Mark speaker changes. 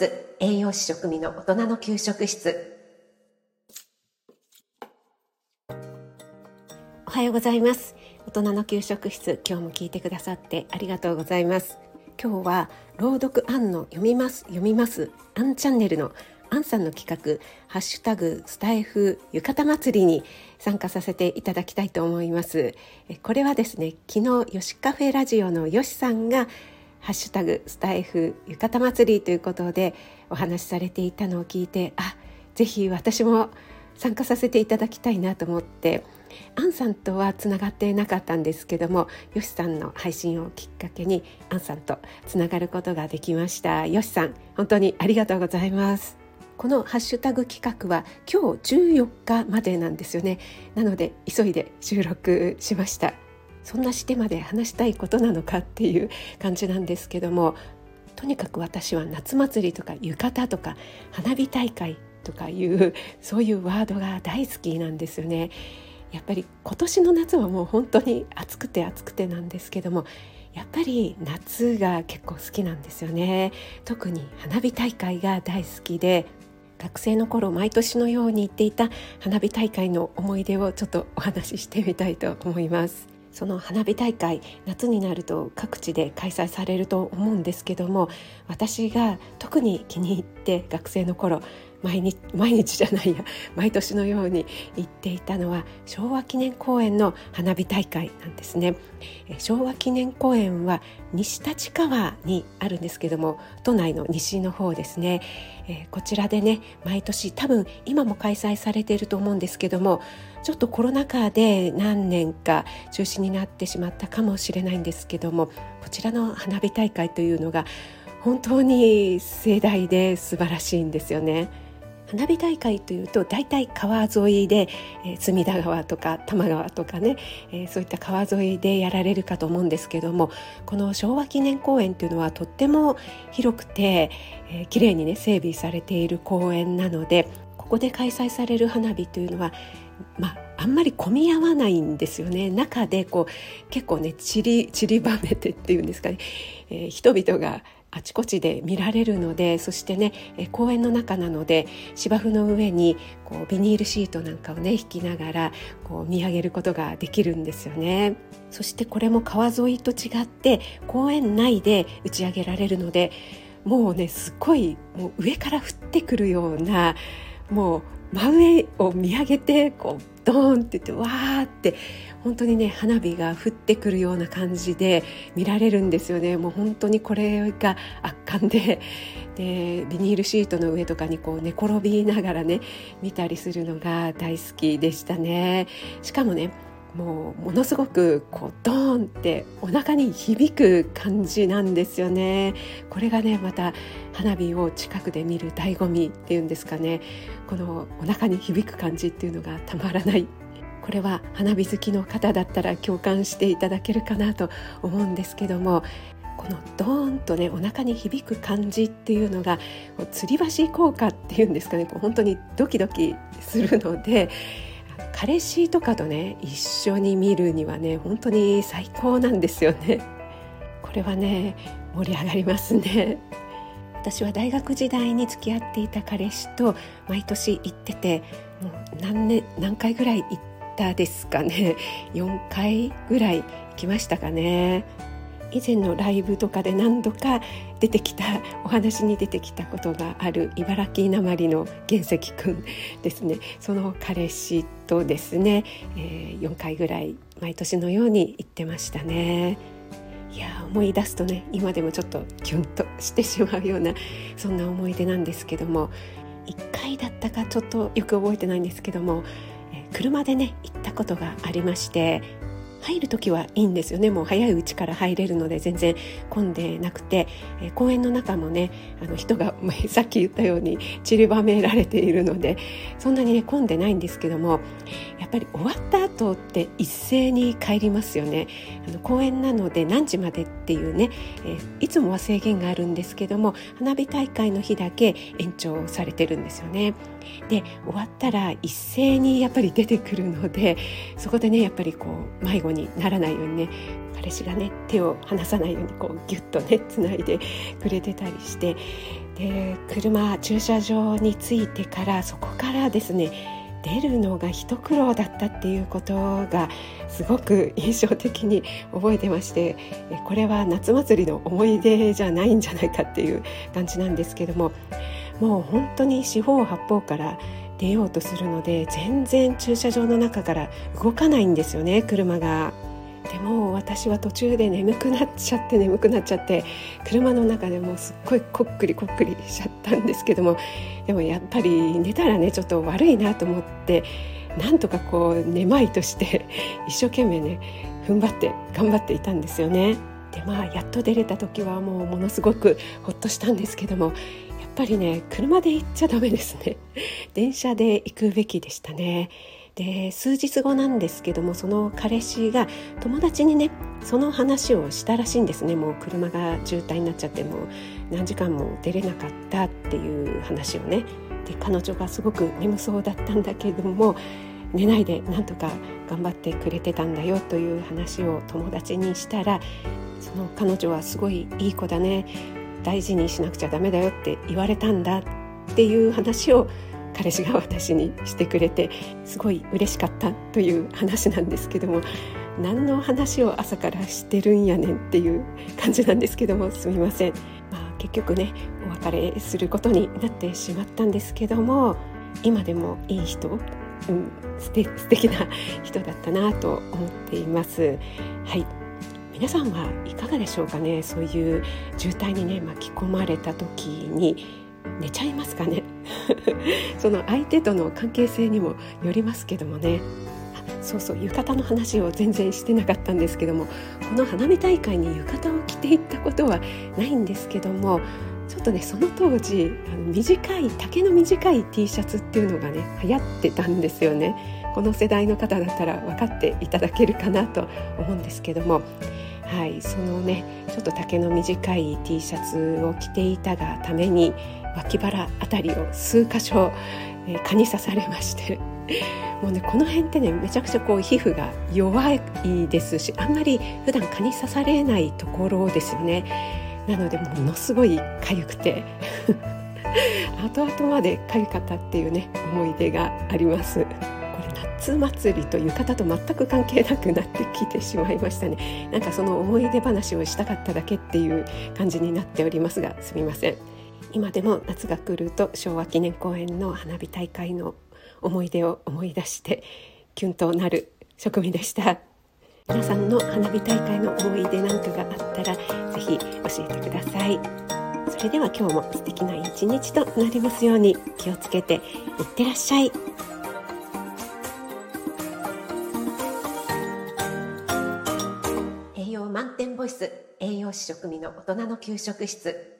Speaker 1: ス栄養士食味の大人の給食室。おはようございます。大人の給食室今日も聞いてくださってありがとうございます。今日は朗読アンの読みます読みますアンチャンネルのアンさんの企画ハッシュタグスタイフ浴衣祭りに参加させていただきたいと思います。これはですね昨日よしカフェラジオのよしさんがハッシュタグスタイフ浴衣祭りということでお話しされていたのを聞いてあぜひ私も参加させていただきたいなと思ってアンさんとはつながってなかったんですけどもよしさんの配信をきっかけにアンさんとつながることができました。よしさん本当にありがとうございます。このハッシュタグ企画は今日14日までなんですよね。なので急いで収録しました。そんなしてまで話したいことなのかっていう感じなんですけどもとにかく私は夏祭りとか浴衣とか花火大会とかいうそういうワードが大好きなんですよね。やっぱり今年の夏はもう本当に暑くて暑くてなんですけどもやっぱり夏が結構好きなんですよね特に花火大会が大好きで学生の頃毎年のように行っていた花火大会の思い出をちょっとお話ししてみたいと思いますその花火大会夏になると各地で開催されると思うんですけども私が特に気に入って学生の頃毎日 毎日じゃないや毎年のように行っていたのは昭和記念公園の花火大会なんですね昭和記念公園は西立川にあるんですけども都内の西の方ですね、えこちらでね毎年多分今も開催されていると思うんですけどもちょっとコロナ禍で何年か中止になってしまったかもしれないんですけどもこちらの花火大会というのが本当に盛大で素晴らしいんですよね。花火大会というと大体川沿いで、えー、隅田川とか多摩川とかね、えー、そういった川沿いでやられるかと思うんですけどもこの昭和記念公園というのはとっても広くて、えー、綺麗にね整備されている公園なのでここで開催される花火というのはまああんまり混み合わないんですよね。中でこう結構ね散り散りばめてっていうんですかね、えー、人々があちこちで見られるのでそしてね公園の中なので芝生の上にこうビニールシートなんかをね引きながらこう見上げることができるんですよね。そしてこれも川沿いと違って公園内で打ち上げられるのでもうねすっごいもう上から降ってくるようなもう真上を見上げてこうドーンって言ってわーって本当にね花火が降ってくるような感じで見られるんですよね。もう本当にこれが圧巻で。でビニールシートの上とかにこう寝転びながらね見たりするのが大好きでしたね。しかもねもうものすごくこうドーンってお腹に響く感じなんですよね。これがねまた花火を近くで見る醍醐味っていうんですかね。このお腹に響く感じっていうのがたまらない。これは花火好きの方だったら共感していただけるかなと思うんですけどもこのドーンとねお腹に響く感じっていうのが吊り橋効果っていうんですかね。こう本当にドキドキするので彼氏とかとね一緒に見るにはね本当に最高なんですよね。これはね盛り上がりますね。私は大学時代に付き合っていた彼氏と毎年行っててもう何年何回ぐらい行ったですかね4回ぐらい行きましたかね以前のライブとかで何度か出てきたお話に出てきたことがある茨城なまりの原石くんですねその彼氏とですね、えー、4回ぐらい毎年のように行ってましたね。いや思い出すとね今でもちょっとキュンとしてしまうようなそんな思い出なんですけども1回だったかちょっとよく覚えてないんですけども、え車でね行ったことがありまして入る時はいいんですよね。もう早いうちから入れるので全然混んでなくて、えー、公園の中もねあの人が さっき言ったように散りばめられているのでそんなにね混んでないんですけどもやっぱり終わった後って一斉に帰りますよね。あの公園なので何時までってっていうね、えー、いつもは制限があるんですけども花火大会の日だけ延長されてるんですよね。で終わったら一斉にやっぱり出てくるのでそこでねやっぱりこう迷子にならないようにね彼氏がね手を離さないようにこうギュッとねつないでくれてたりしてで車駐車場に着いてからそこからですね出るのが一苦労だったっていうことがすごく印象的に覚えてましてこれは夏祭りの思い出じゃないんじゃないかっていう感じなんですけどももう本当に四方八方から出ようとするので全然駐車場の中から動かないんですよね車が。でも私は途中で眠くなっちゃって眠くなっちゃって車の中でもすっごいこっくりこっくりしちゃったんですけどもでもやっぱり寝たらねちょっと悪いなと思ってなんとかこうめまいとして一生懸命ね踏ん張って頑張っていたんですよね。でまあやっと出れた時はもうものすごくほっとしたんですけどもぱりね車で行っちゃダメですね。電車で行くべきでしたね。で数日後なんですけどもその彼氏が友達にねその話をしたらしいんですね。もう車が渋滞になっちゃってもう何時間も出れなかったっていう話をね。で彼女がすごく眠そうだったんだけども寝ないでなんとか頑張ってくれてたんだよという話を友達にしたらその彼女はすごいいい子だね。大事にしなくちゃダメだよって言われたんだっていう話を彼氏が私にしてくれてすごい嬉しかったという話なんですけども 何の話を朝からしてるんやねんっていう感じなんですけどもすみません、まあ、結局ねお別れすることになってしまったんですけども今でもいい人、うん、素敵な人だったなと思っています。はい皆さんはいかがでしょうかね？そういう渋滞にね巻き込まれた時に寝ちゃいますかね？その相手との関係性にもよりますけどもね。そうそう浴衣の話を全然してなかったんですけどもこの花火大会に浴衣を着ていったことはないんですけどもちょっとねその当時あの短い丈の短い T シャツっていうのがね流行ってたんですよね。この世代の方だったら分かっていただけるかなと思うんですけどもはいそのねちょっと丈の短い T シャツを着ていたがために脇腹あたりを数箇所、えー、蚊に刺されましてもうねこの辺ってねめちゃくちゃこう皮膚が弱いですしあんまり普段蚊に刺されないところですよね。なのでものすごい痒くて 後々まで痒かったっていうね思い出があります。夏祭りと浴衣と全く関係なくなってきてしまいましたね。なんかその思い出話をしたかっただけっていう感じになっておりますがすみません。今でも夏が来ると昭和記念公園の花火大会の思い出を思い出してキュンとなる職味でした。皆さんの花火大会の思い出なんかがあったらぜひ教えてください。それでは今日も素敵な一日となりますように気をつけていってらっしゃい。大人の給食室。